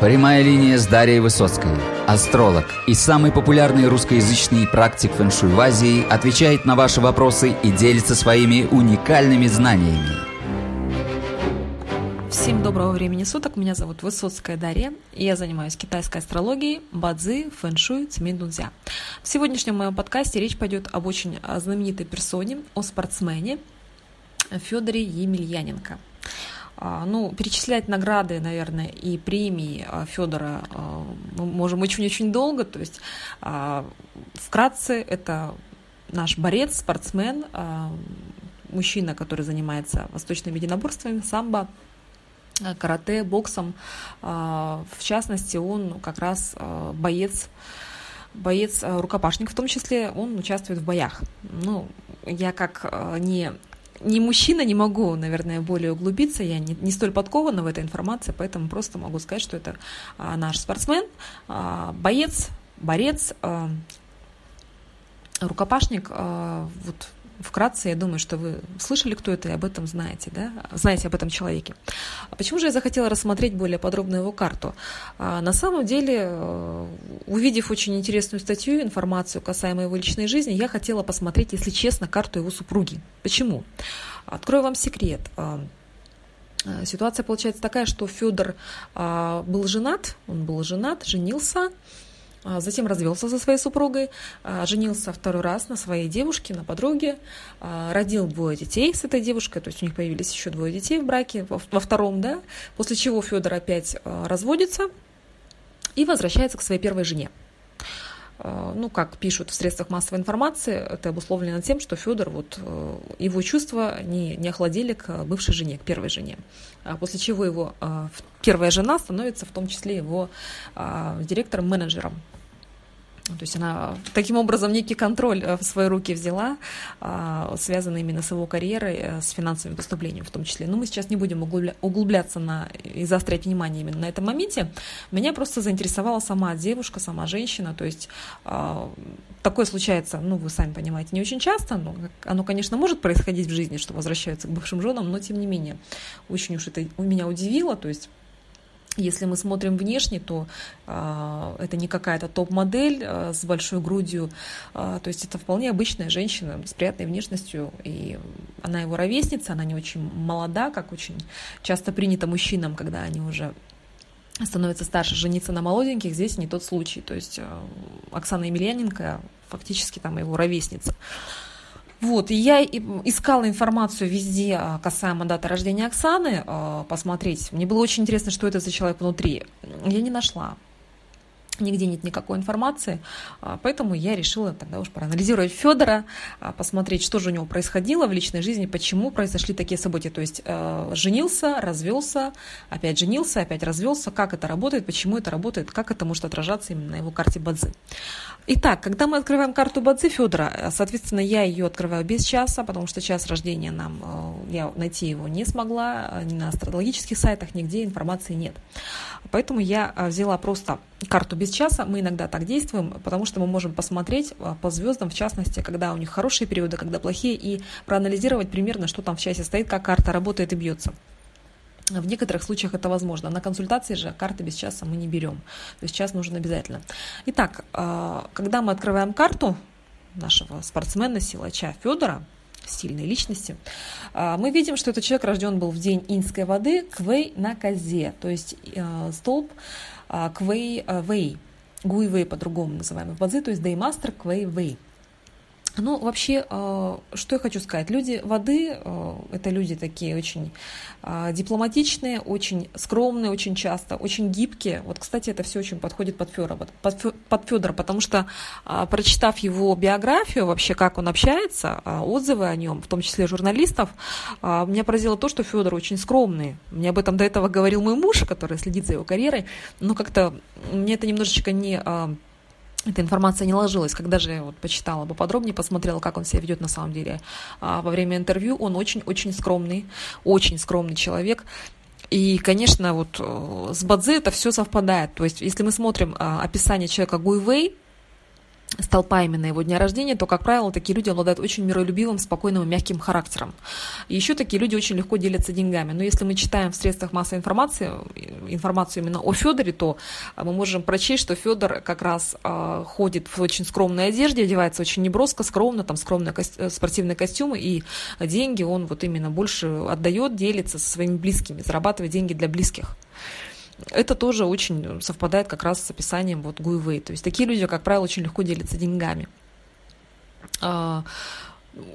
Прямая линия с Дарьей Высоцкой. Астролог и самый популярный русскоязычный практик фэншуй в Азии отвечает на ваши вопросы и делится своими уникальными знаниями. Всем доброго времени суток. Меня зовут Высоцкая Дарья, и я занимаюсь китайской астрологией, бадзи, фэншуй, циминь-дунзя. В сегодняшнем моем подкасте речь пойдет об очень знаменитой персоне, о спортсмене Федоре Емельяненко – а, ну, перечислять награды, наверное, и премии а, Федора а, мы можем очень-очень долго. То есть вкратце это наш борец, спортсмен, мужчина, который занимается восточными единоборствами, самбо, карате, боксом. В частности, он как раз боец боец рукопашник в том числе, он участвует в боях. Ну, я как не не мужчина, не могу, наверное, более углубиться, я не, не столь подкована в этой информации, поэтому просто могу сказать, что это а, наш спортсмен, а, боец, борец, а, рукопашник, а, вот Вкратце, я думаю, что вы слышали, кто это, и об этом знаете, да? Знаете об этом человеке. А почему же я захотела рассмотреть более подробно его карту? А, на самом деле, э, увидев очень интересную статью, информацию касаемо его личной жизни, я хотела посмотреть, если честно, карту его супруги. Почему? Открою вам секрет. А, э, ситуация получается такая, что Федор был женат, он был женат, женился, затем развелся со своей супругой, а, женился второй раз на своей девушке, на подруге, а, родил двое детей с этой девушкой, то есть у них появились еще двое детей в браке, во втором, да, после чего Федор опять разводится и возвращается к своей первой жене. Ну, как пишут в средствах массовой информации, это обусловлено тем, что Федор, вот, э, его чувства не, не охладели к бывшей жене, к первой жене. После чего его первая жена становится в том числе его директором-менеджером то есть она таким образом некий контроль э, в свои руки взяла, а, связанный именно с его карьерой, э, с финансовым поступлением в том числе. Но мы сейчас не будем углубляться на, и заострять внимание именно на этом моменте. Меня просто заинтересовала сама девушка, сама женщина. То есть а, такое случается, ну, вы сами понимаете, не очень часто. Но оно, конечно, может происходить в жизни, что возвращаются к бывшим женам, но тем не менее, очень уж это меня удивило. То есть если мы смотрим внешне, то э, это не какая-то топ-модель э, с большой грудью, э, то есть это вполне обычная женщина с приятной внешностью, и она его ровесница, она не очень молода, как очень часто принято мужчинам, когда они уже становятся старше, жениться на молоденьких, здесь не тот случай, то есть э, Оксана Емельяненко фактически там его ровесница. Вот, и я искала информацию везде а, касаемо даты рождения Оксаны, а, посмотреть. Мне было очень интересно, что это за человек внутри. Я не нашла. Нигде нет никакой информации, а, поэтому я решила тогда уж проанализировать Федора, посмотреть, что же у него происходило в личной жизни, почему произошли такие события. То есть женился, развелся, опять женился, опять развелся, как это работает, почему это работает, как это может отражаться именно на его карте Бадзи. Итак, когда мы открываем карту Бадзи Федора, соответственно, я ее открываю без часа, потому что час рождения нам, э, я найти его не смогла, э, ни на астрологических сайтах, нигде информации нет. Поэтому я э, взяла просто карту без часа, мы иногда так действуем, потому что мы можем посмотреть по звездам, в частности, когда у них хорошие периоды, когда плохие, и проанализировать примерно, что там в часе стоит, как карта работает и бьется. В некоторых случаях это возможно. На консультации же карты без часа мы не берем. То есть час нужен обязательно. Итак, а, когда мы открываем карту нашего спортсмена, силача Федора, сильной личности, а, мы видим, что этот человек рожден был в день инской воды Квей на козе, то есть а, столб Квей Вей, Гуй Вей по-другому называемый в бадзи, то есть Деймастер Квей Вей. Ну, вообще, э, что я хочу сказать. Люди воды э, – это люди такие очень э, дипломатичные, очень скромные очень часто, очень гибкие. Вот, кстати, это все очень подходит под Федора, под Федора потому что, прочитав его биографию, вообще, как он общается, отзывы о нем, в том числе журналистов, меня поразило то, что Федор очень скромный. Мне об этом до этого говорил мой муж, который следит за его карьерой, но как-то мне это немножечко не эта информация не ложилась. Когда же я вот почитала поподробнее, посмотрела, как он себя ведет на самом деле а, во время интервью, он очень-очень скромный, очень скромный человек. И, конечно, вот э, с Бадзе это все совпадает. То есть, если мы смотрим а, описание человека Гуйвей, столпа именно его дня рождения, то, как правило, такие люди обладают очень миролюбивым, спокойным и мягким характером. Еще такие люди очень легко делятся деньгами. Но если мы читаем в средствах массовой информации информацию именно о Федоре, то а, мы можем прочесть, что Федор как раз э, ходит в очень скромной одежде, одевается очень неброско, скромно, там скромные ко- э, спортивные костюмы, и деньги он вот именно больше отдает, делится со своими близкими, зарабатывает деньги для близких это тоже очень совпадает как раз с описанием вот Гуйвей. То есть такие люди, как правило, очень легко делятся деньгами. А,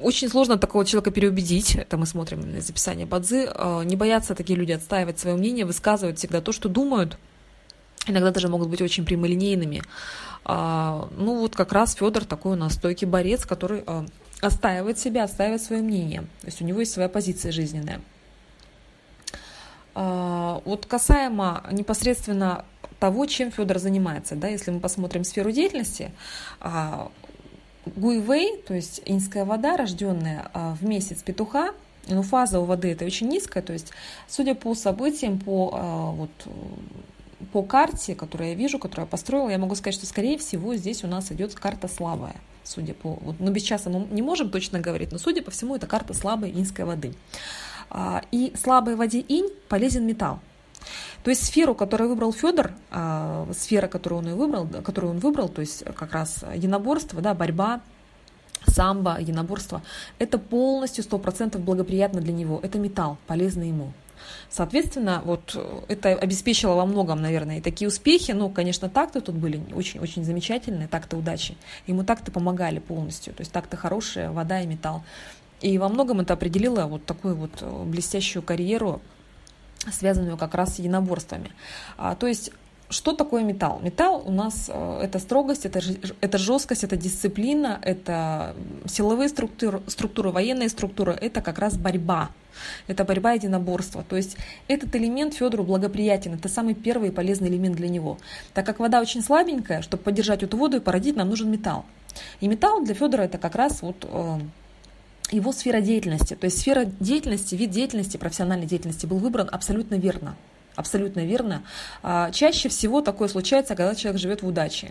очень сложно такого человека переубедить, это мы смотрим из описания Бадзы, а, не боятся такие люди отстаивать свое мнение, высказывают всегда то, что думают, иногда даже могут быть очень прямолинейными. А, ну вот как раз Федор такой у нас стойкий борец, который отстаивает себя, отстаивает свое мнение. То есть у него есть своя позиция жизненная. А, вот касаемо непосредственно того, чем Федор занимается, да, если мы посмотрим сферу деятельности, а, Гуйвей, то есть инская вода, рожденная а, в месяц петуха, но фаза у воды это очень низкая, то есть, судя по событиям, по, вот, по карте, которую я вижу, которую я построила, я могу сказать, что, скорее всего, здесь у нас идет карта слабая, судя по... Вот, ну, без часа мы не можем точно говорить, но, судя по всему, это карта слабой инской воды. А, и слабой воде инь полезен металл. То есть сферу, которую выбрал Федор, а, сфера, которую он и выбрал, которую он выбрал, то есть как раз единоборство, да, борьба, самбо, единоборство, это полностью 100% благоприятно для него. Это металл, полезный ему. Соответственно, вот это обеспечило во многом, наверное, и такие успехи. Ну, конечно, так-то тут были очень-очень замечательные, так-то удачи. Ему так-то помогали полностью. То есть так-то хорошая вода и металл. И во многом это определило вот такую вот э, блестящую карьеру, связанную как раз с единоборствами. А, то есть что такое металл? Металл у нас э, это строгость, это, это жесткость, это дисциплина, это силовые структуры, структуры, военные структуры, это как раз борьба. Это борьба единоборства. То есть этот элемент Федору благоприятен. Это самый первый полезный элемент для него. Так как вода очень слабенькая, чтобы поддержать эту воду и породить, нам нужен металл. И металл для Федора это как раз вот э, его сфера деятельности. То есть сфера деятельности, вид деятельности, профессиональной деятельности был выбран абсолютно верно. Абсолютно верно. А, чаще всего такое случается, когда человек живет в удаче.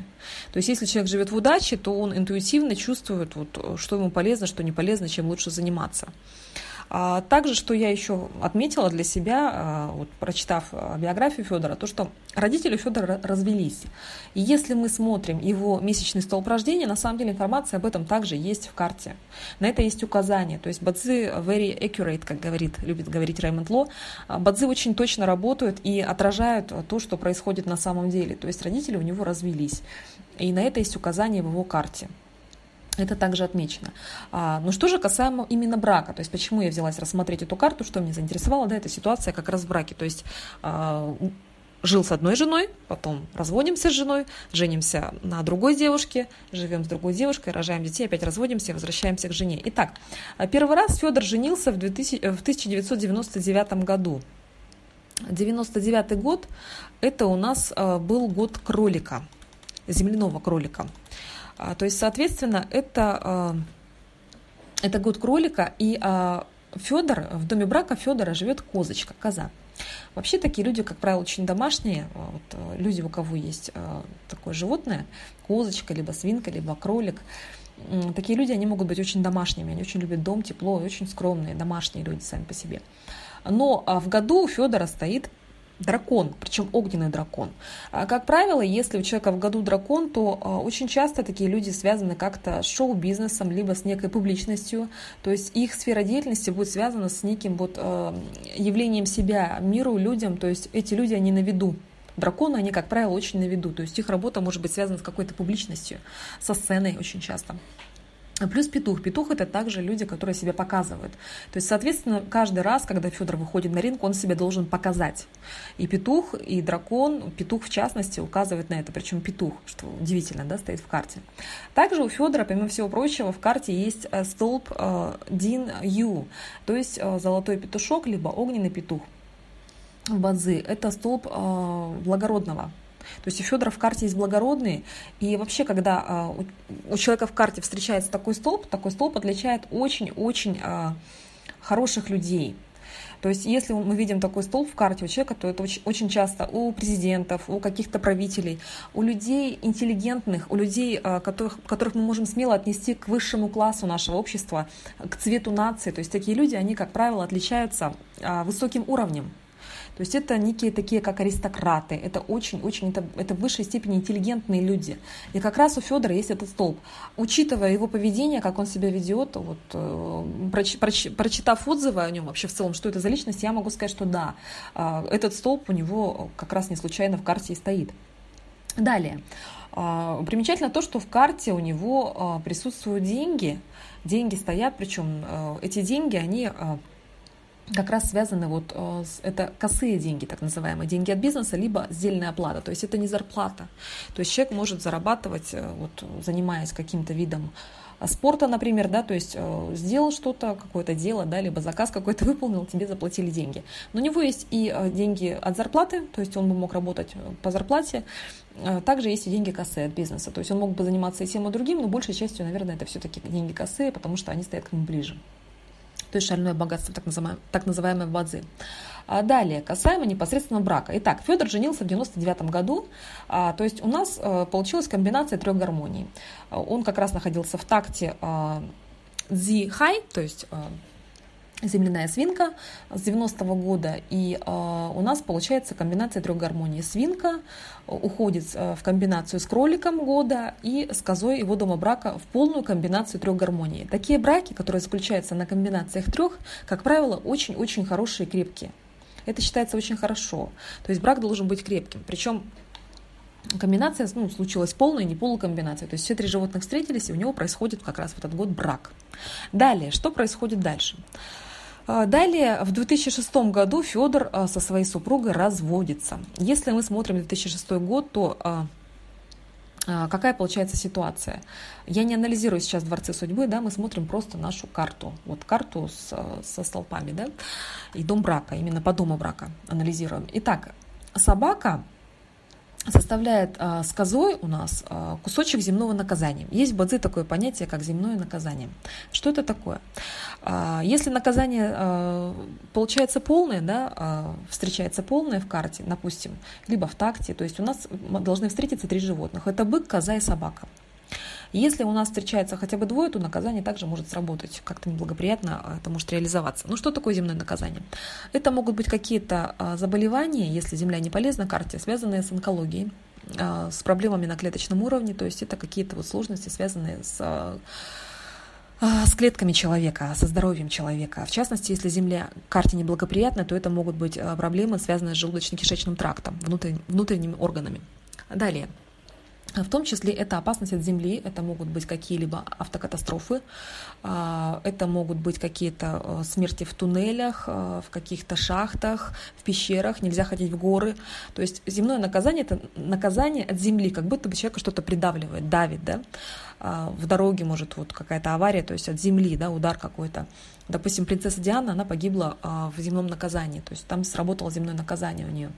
То есть, если человек живет в удаче, то он интуитивно чувствует, вот, что ему полезно, что не полезно, чем лучше заниматься. А также, что я еще отметила для себя, а, вот, прочитав а, биографию Федора, то, что родители Федора развелись. И если мы смотрим его месячный столб рождения, на самом деле информация об этом также есть в карте. На это есть указание. То есть бадзи very accurate, как говорит, любит говорить Раймонд Ло. Бадзи очень точно работают и отражают то, что происходит на самом деле. То есть родители у него развелись. И на это есть указание в его карте. Это также отмечено. А, ну что же касаемо именно брака, то есть почему я взялась рассмотреть эту карту, что меня заинтересовало, да, эта ситуация как раз в браке, то есть а, жил с одной женой, потом разводимся с женой, женимся на другой девушке, живем с другой девушкой, рожаем детей, опять разводимся, возвращаемся к жене. Итак, первый раз Федор женился в, 2000, в 1999 году. 99 год – это у нас а, был год кролика, земляного кролика. А, то есть, соответственно, это, а, это год кролика, и а, Федор, в доме брака Федора живет козочка, коза. Вообще такие люди, как правило, очень домашние. Вот, люди, у кого есть такое животное, козочка, либо свинка, либо кролик, такие люди, они могут быть очень домашними, они очень любят дом, тепло, очень скромные, домашние люди сами по себе. Но в году у Федора стоит дракон, причем огненный дракон. А, как правило, если у человека в году дракон, то а, очень часто такие люди связаны как-то с шоу-бизнесом, либо с некой публичностью, то есть их сфера деятельности будет связана с неким вот а, явлением себя миру, людям, то есть эти люди, они на виду, Драконы, они, как правило, очень на виду. То есть их работа может быть связана с какой-то публичностью, со сценой очень часто. Плюс петух. Петух это также люди, которые себя показывают. То есть, соответственно, каждый раз, когда Федор выходит на ринг, он себя должен показать. И петух, и дракон, петух в частности, указывает на это. Причем петух, что удивительно, да, стоит в карте. Также у Федора, помимо всего прочего, в карте есть э, столб э, Дин Ю, то есть э, золотой петушок, либо огненный петух в Бадзи. Это столб благородного то есть у Федора в карте есть благородные, и вообще, когда а, у человека в карте встречается такой столб, такой столб отличает очень-очень а, хороших людей. То есть если мы видим такой столб в карте у человека, то это очень часто у президентов, у каких-то правителей, у людей интеллигентных, у людей, а, которых, которых мы можем смело отнести к высшему классу нашего общества, к цвету нации. То есть такие люди, они, как правило, отличаются высоким уровнем. То есть это некие такие, как аристократы, это очень-очень, это, это в высшей степени интеллигентные люди. И как раз у Федора есть этот столб. Учитывая его поведение, как он себя ведет, вот, э, проч, проч, прочитав отзывы о нем вообще в целом, что это за личность, я могу сказать, что да, э, этот столб у него как раз не случайно в карте и стоит. Далее. Э, примечательно то, что в карте у него присутствуют деньги. Деньги стоят, причем эти деньги, они как раз связаны вот э, с, это косые деньги, так называемые, деньги от бизнеса, либо сдельная оплата, то есть это не зарплата. То есть человек может зарабатывать, э, вот, занимаясь каким-то видом э, спорта, например, да, то есть сделал что-то, какое-то дело, да, либо заказ какой-то выполнил, тебе заплатили деньги. Но у него есть и деньги от зарплаты, то есть он бы мог работать по зарплате, также есть и деньги косые от бизнеса, то есть он мог бы заниматься и тем, и другим, но большей частью, наверное, это все-таки деньги косые, потому что они стоят к нему ближе то есть шальное богатство, так называемое, так называемое бадзи. А далее, касаемо непосредственно брака. Итак, Федор женился в 99 году, а, то есть у нас а, получилась комбинация трех гармоний. А, он как раз находился в такте а, Зи-Хай, то есть а, земляная свинка с 90-го года. И э, у нас получается комбинация трех гармоний. Свинка уходит э, в комбинацию с кроликом года и с козой его дома брака в полную комбинацию трех гармоний. Такие браки, которые заключаются на комбинациях трех, как правило, очень-очень хорошие и крепкие. Это считается очень хорошо. То есть брак должен быть крепким. Причем комбинация ну, случилась полная, не полукомбинация. То есть все три животных встретились, и у него происходит как раз в этот год брак. Далее, что происходит дальше? А, далее, в 2006 году Федор а, со своей супругой разводится. Если мы смотрим 2006 год, то а, какая получается ситуация? Я не анализирую сейчас дворцы судьбы, да, мы смотрим просто нашу карту, вот карту с, со столпами, да, и дом брака, именно по дому брака анализируем. Итак, собака составляет а, с у нас а, кусочек земного наказания. Есть в Бадзи такое понятие, как земное наказание. Что это такое? А, если наказание а, получается полное, да, а, встречается полное в карте, допустим, либо в такте, то есть у нас должны встретиться три животных. Это бык, коза и собака. Если у нас встречается хотя бы двое, то наказание также может сработать, как-то неблагоприятно а, это может реализоваться. Ну что такое земное наказание? Это могут быть какие-то а, заболевания, если земля не полезна карте, связанные с онкологией, а, с проблемами на клеточном уровне, то есть это какие-то вот сложности, связанные с с клетками человека, со здоровьем человека. В частности, если Земля карте неблагоприятна, то это могут быть проблемы, связанные с желудочно-кишечным трактом, внутренними органами. Далее. В том числе это опасность от земли, это могут быть какие-либо автокатастрофы, а, это могут быть какие-то э, смерти в туннелях, э, в каких-то шахтах, в пещерах, нельзя ходить в горы. То есть земное наказание – это наказание от земли, как будто бы человека что-то придавливает, давит, да. А, в дороге может вот какая-то авария, то есть от земли, да, удар какой-то. Допустим, принцесса Диана, она погибла а, в земном наказании, то есть там сработало земное наказание у нее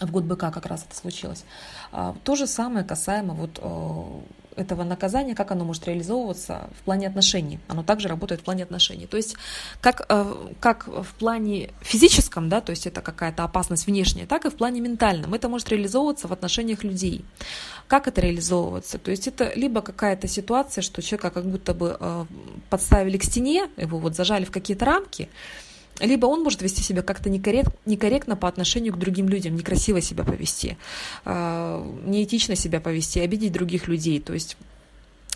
в год быка как раз это случилось. А, то же самое касаемо вот э, этого наказания, как оно может реализовываться в плане отношений. Оно также работает в плане отношений. То есть как, э, как в плане физическом, да, то есть это какая-то опасность внешняя, так и в плане ментальном. Это может реализовываться в отношениях людей. Как это реализовывается? То есть это либо какая-то ситуация, что человека как будто бы э, подставили к стене, его вот зажали в какие-то рамки, либо он может вести себя как-то некоррект, некорректно по отношению к другим людям, некрасиво себя повести, а, неэтично себя повести, обидеть других людей. То есть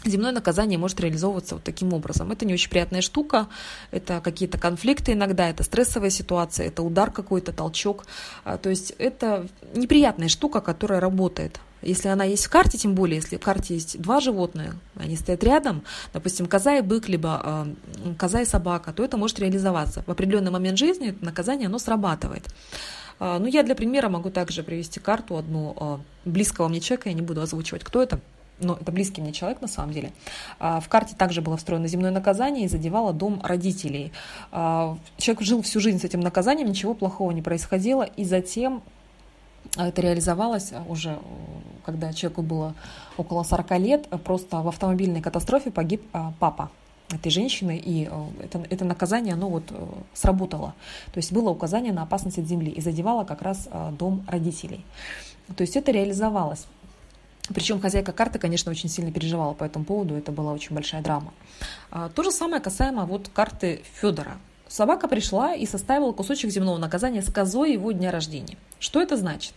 земное наказание может реализовываться вот таким образом. Это не очень приятная штука, это какие-то конфликты иногда, это стрессовая ситуация, это удар какой-то, толчок. А, то есть это неприятная штука, которая работает. Если она есть в карте, тем более, если в карте есть два животных, они стоят рядом, допустим, коза и бык, либо э, коза и собака, то это может реализоваться. В определенный момент жизни наказание, оно срабатывает. Э, ну, я для примера могу также привести карту одну э, близкого мне человека, я не буду озвучивать, кто это, но это близкий мне человек на самом деле. В карте также было встроено земное наказание и задевало дом родителей. Человек жил всю жизнь с этим наказанием, ничего плохого не происходило, и затем это реализовалось уже когда человеку было около 40 лет, просто в автомобильной катастрофе погиб а, папа. этой женщины, и это, это наказание, оно вот сработало. То есть было указание на опасность от земли и задевало как раз дом родителей. То есть это реализовалось. Причем хозяйка карты, конечно, очень сильно переживала по этому поводу, это была очень большая драма. А, то же самое касаемо вот карты Федора. Собака пришла и составила кусочек земного наказания с козой его дня рождения. Что это значит?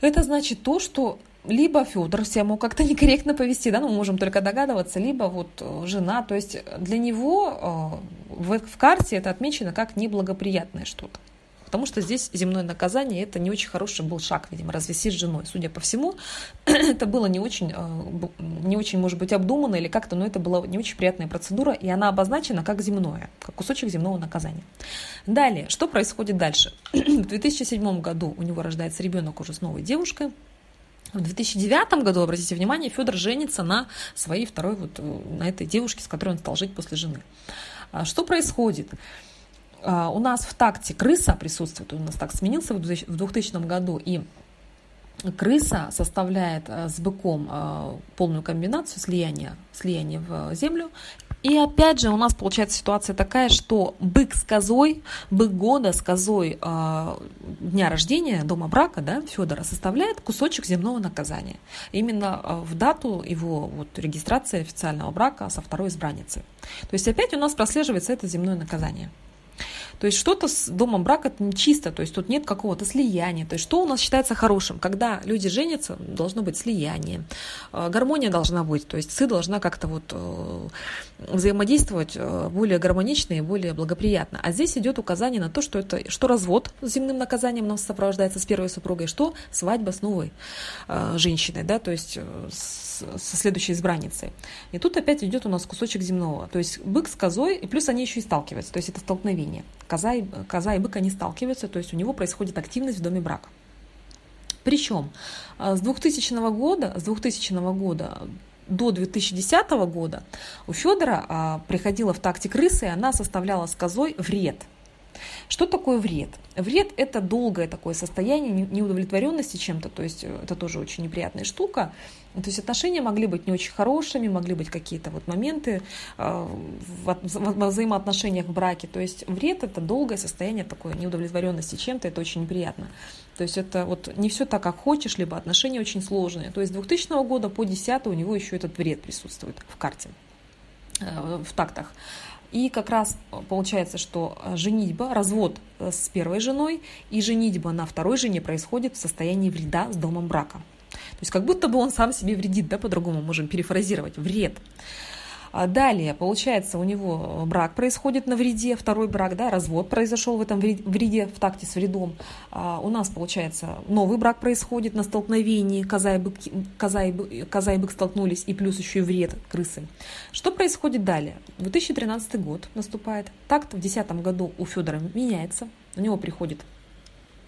Это значит то, что либо Федор себя мог как-то некорректно повести, да, ну, мы можем только догадываться, либо вот э, жена, то есть для него э, в, в карте это отмечено как неблагоприятное что-то. Потому что здесь земное наказание это не очень хороший был шаг, видимо, развести с женой. Судя по всему, это было не очень, э, не очень, может быть, обдуманно или как-то, но это была не очень приятная процедура, и она обозначена как земное, как кусочек земного наказания. Далее, что происходит дальше? В 2007 году у него рождается ребенок уже с новой девушкой, в 2009 году, обратите внимание, Федор женится на своей второй, вот э, на этой девушке, с которой он стал жить после жены. А что происходит? А, у нас в такте крыса присутствует, у нас так сменился в 2000 году, и крыса составляет а, с быком а, полную комбинацию слияния, слияния в землю. И опять же у нас получается ситуация такая, что бык с козой, бык года с козой э, дня рождения, дома брака, да, Федора, составляет кусочек земного наказания. Именно в дату его вот, регистрации официального брака со второй избранницей. То есть опять у нас прослеживается это земное наказание. То есть что-то с домом брака это не чисто, то есть тут нет какого-то слияния. То есть что у нас считается хорошим? Когда люди женятся, должно быть слияние, э, гармония должна быть, то есть сы должна как-то вот э, взаимодействовать э, более гармонично и более благоприятно. А здесь идет указание на то, что это что развод с земным наказанием нам сопровождается с первой супругой, что свадьба с новой женщиной, да, то есть с со следующей избранницей. И тут опять идет у нас кусочек земного. То есть бык с козой, и плюс они еще и сталкиваются. То есть это столкновение. Коза и, коза и бык, они сталкиваются, то есть у него происходит активность в доме брака. Причем а, с 2000 года, с 2000 года до 2010 года у Федора а, приходила в такте крысы, и она составляла с козой вред – что такое вред? Вред – это долгое такое состояние неудовлетворенности чем-то, то есть э, это тоже очень неприятная штука. То есть отношения могли быть не очень хорошими, могли быть какие-то вот моменты э, в взаимоотношениях в браке. То есть вред – это долгое состояние такой неудовлетворенности чем-то, это очень неприятно. То есть это вот не все так, как хочешь, либо отношения очень сложные. То есть с 2000 года по 2010 у него еще этот вред присутствует в карте, э, в тактах. И как раз получается, что э, женитьба, развод э, с первой женой и женитьба на второй жене происходит в состоянии вреда с домом брака. То есть как будто бы он сам себе вредит, да, по-другому можем перефразировать, вред. А далее, получается, у него брак происходит на вреде, второй брак, да, развод произошел в этом вреде, в такте с вредом. А у нас, получается, новый брак происходит на столкновении, коза и, бык, коза, и, бык, коза и бык столкнулись, и плюс еще и вред крысы. Что происходит далее? 2013 год наступает, такт в 2010 году у Федора меняется, у него приходит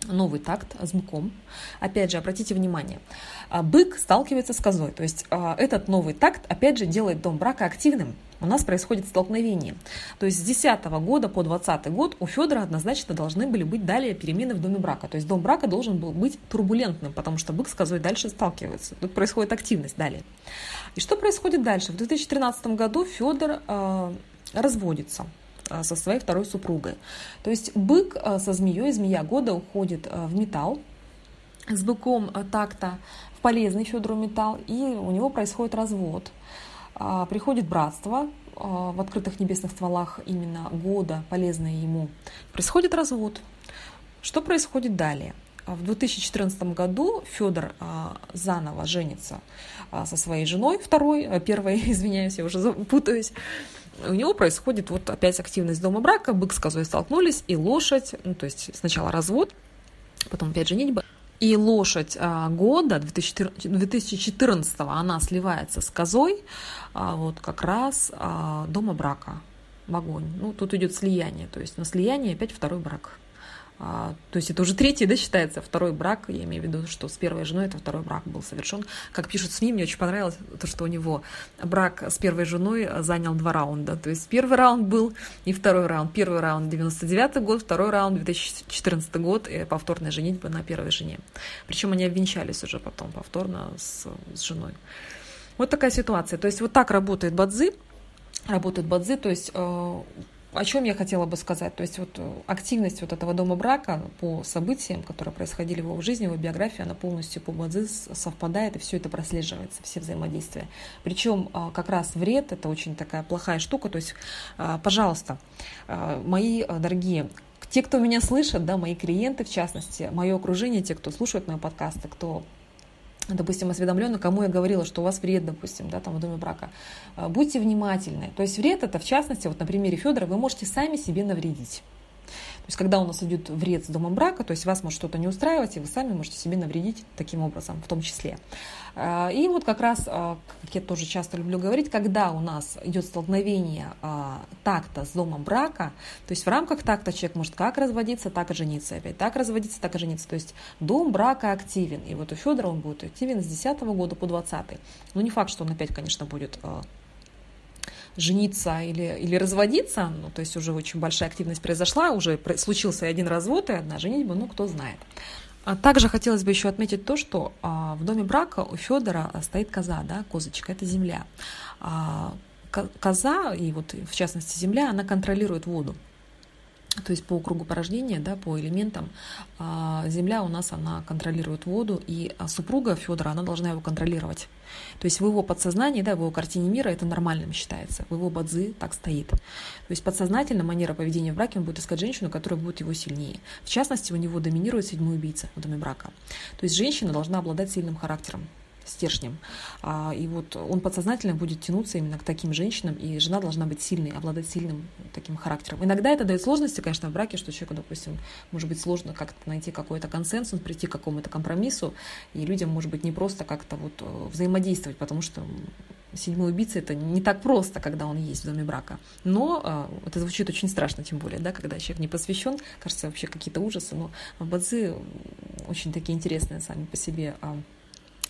новый такт с быком. Опять же, обратите внимание, а, бык сталкивается с козой. То есть а, этот новый такт, опять же, делает дом брака активным. У нас происходит столкновение. То есть с 10 года по 20 год у Федора однозначно должны были быть далее перемены в доме брака. То есть дом брака должен был быть турбулентным, потому что бык с козой дальше сталкивается. Тут происходит активность далее. И что происходит дальше? В 2013 году Федор э, разводится. А, со своей второй супругой. То есть бык а, со змеей, змея года уходит а, в металл, с быком так-то в полезный Федору металл, и у него происходит развод. Приходит братство, в открытых небесных стволах именно года, полезное ему. Происходит развод. Что происходит далее? В 2014 году Федор заново женится со своей женой, второй, первой, извиняюсь, я уже путаюсь, у него происходит вот опять активность дома брака, бык с козой столкнулись, и лошадь, ну, то есть сначала развод, потом опять женитьба, и лошадь а, года 2014 она сливается с козой, а, вот как раз а, дома брака в огонь. Ну, тут идет слияние, то есть на слияние опять второй брак. А, то есть это уже третий, да, считается, второй брак, я имею в виду, что с первой женой это второй брак был совершен. Как пишут СМИ, мне очень понравилось то, что у него брак с первой женой занял два раунда. То есть первый раунд был и второй раунд. Первый раунд 99 год, второй раунд 2014 год, и повторная женитьба на первой жене. Причем они обвенчались уже потом повторно с, с женой. Вот такая ситуация. То есть вот так работает Бадзи. работают бадзи, то есть о чем я хотела бы сказать? То есть вот э, активность вот этого дома брака по событиям, которые происходили в его жизни, его биографии, она полностью по Бадзи совпадает, и все это прослеживается, все взаимодействия. Причем а, как раз вред – это очень такая плохая штука. То есть, а, пожалуйста, а, мои дорогие, те, кто меня слышит, да, мои клиенты, в частности, мое окружение, те, кто слушает мои подкасты, кто допустим, осведомлены, кому я говорила, что у вас вред, допустим, да, там в доме брака. А, будьте внимательны. То есть вред это, в частности, вот на примере Федора, вы можете сами себе навредить. То есть, когда у нас идет вред с домом брака, то есть вас может что-то не устраивать, и вы сами можете себе навредить таким образом, в том числе. А, и вот как раз, а, как я тоже часто люблю говорить, когда у нас идет столкновение а, такта с домом брака, то есть в рамках такта человек может как разводиться, так и жениться, опять так разводиться, так и жениться. То есть дом брака активен. И вот у Федора он будет активен с 10 года по 20. Ну, не факт, что он опять, конечно, будет жениться или, или разводиться, ну, то есть уже очень большая активность произошла, уже случился один развод и одна женитьба, ну, кто знает. А также хотелось бы еще отметить то, что а, в доме брака у Федора стоит коза, да, козочка, это земля. А, коза, и вот в частности земля, она контролирует воду то есть по кругу порождения, да, по элементам, а, Земля у нас, она контролирует воду, и а, супруга Федора, она должна его контролировать. То есть в его подсознании, да, в его картине мира это нормальным считается, в его бадзи так стоит. То есть подсознательно манера поведения в браке он будет искать женщину, которая будет его сильнее. В частности, у него доминирует седьмой убийца в доме брака. То есть женщина должна обладать сильным характером стержнем. А, и вот он подсознательно будет тянуться именно к таким женщинам, и жена должна быть сильной, обладать сильным таким характером. Иногда это дает сложности, конечно, в браке, что человеку, допустим, может быть сложно как-то найти какой-то консенсус, прийти к какому-то компромиссу, и людям, может быть, не просто как-то вот э, взаимодействовать, потому что седьмой убийца это не так просто, когда он есть в доме брака. Но э, это звучит очень страшно, тем более, да, когда человек не посвящен, кажется, вообще какие-то ужасы, но бадзи очень такие интересные сами по себе э,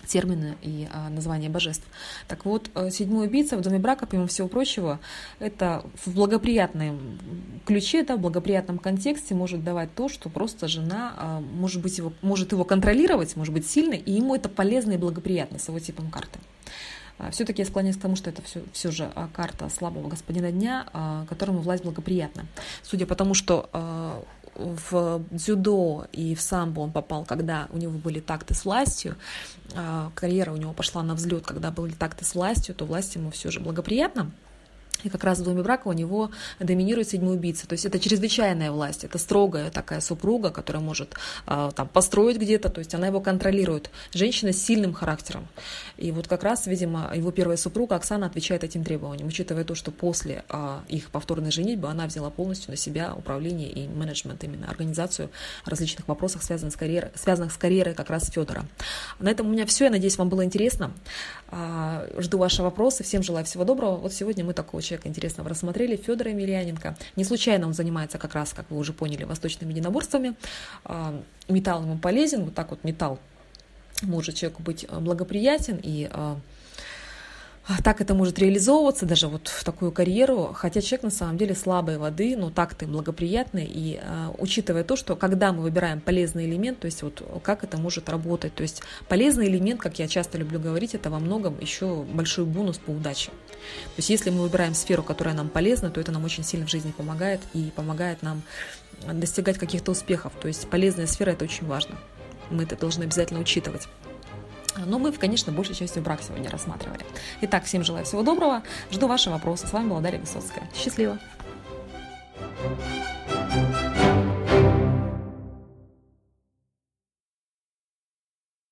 термины и а, названия божеств. Так вот, э, седьмой убийца в доме брака, помимо всего прочего, это в благоприятном ключе, да, в благоприятном контексте может давать то, что просто жена а, может, быть его, может его контролировать, может быть сильной, и ему это полезно и благоприятно с его типом карты. А, Все-таки я склоняюсь к тому, что это все, все же а, карта слабого господина дня, а, которому власть благоприятна. Судя по тому, что в дзюдо и в самбо он попал, когда у него были такты с властью, карьера у него пошла на взлет, когда были такты с властью, то власть ему все же благоприятна. И как раз в доме брака у него доминирует седьмой убийца. То есть это чрезвычайная власть, это строгая такая супруга, которая может э, там построить где-то, то есть она его контролирует. Женщина с сильным характером. И вот как раз, видимо, его первая супруга Оксана отвечает этим требованиям, учитывая то, что после э, их повторной женитьбы она взяла полностью на себя управление и менеджмент, именно организацию различных вопросов, связанных с карьерой, связанных с карьерой как раз Федора. На этом у меня все. Я надеюсь, вам было интересно. Э, жду ваши вопросы. Всем желаю всего доброго. Вот сегодня мы такого человека интересного рассмотрели, Федора Емельяненко. Не случайно он занимается как раз, как вы уже поняли, восточными единоборствами. А, металл ему полезен, вот так вот металл может человеку быть а, благоприятен и а так это может реализовываться даже вот в такую карьеру, хотя человек на самом деле слабой воды, но так-то благоприятный, и э, учитывая то, что когда мы выбираем полезный элемент, то есть вот как это может работать, то есть полезный элемент, как я часто люблю говорить, это во многом еще большой бонус по удаче. То есть если мы выбираем сферу, которая нам полезна, то это нам очень сильно в жизни помогает и помогает нам достигать каких-то успехов. То есть полезная сфера это очень важно. Мы это должны обязательно учитывать но мы, конечно, большей частью брак сегодня рассматривали. Итак, всем желаю всего доброго. Жду ваши вопросы. С вами была Дарья Высоцкая. Счастливо! thank you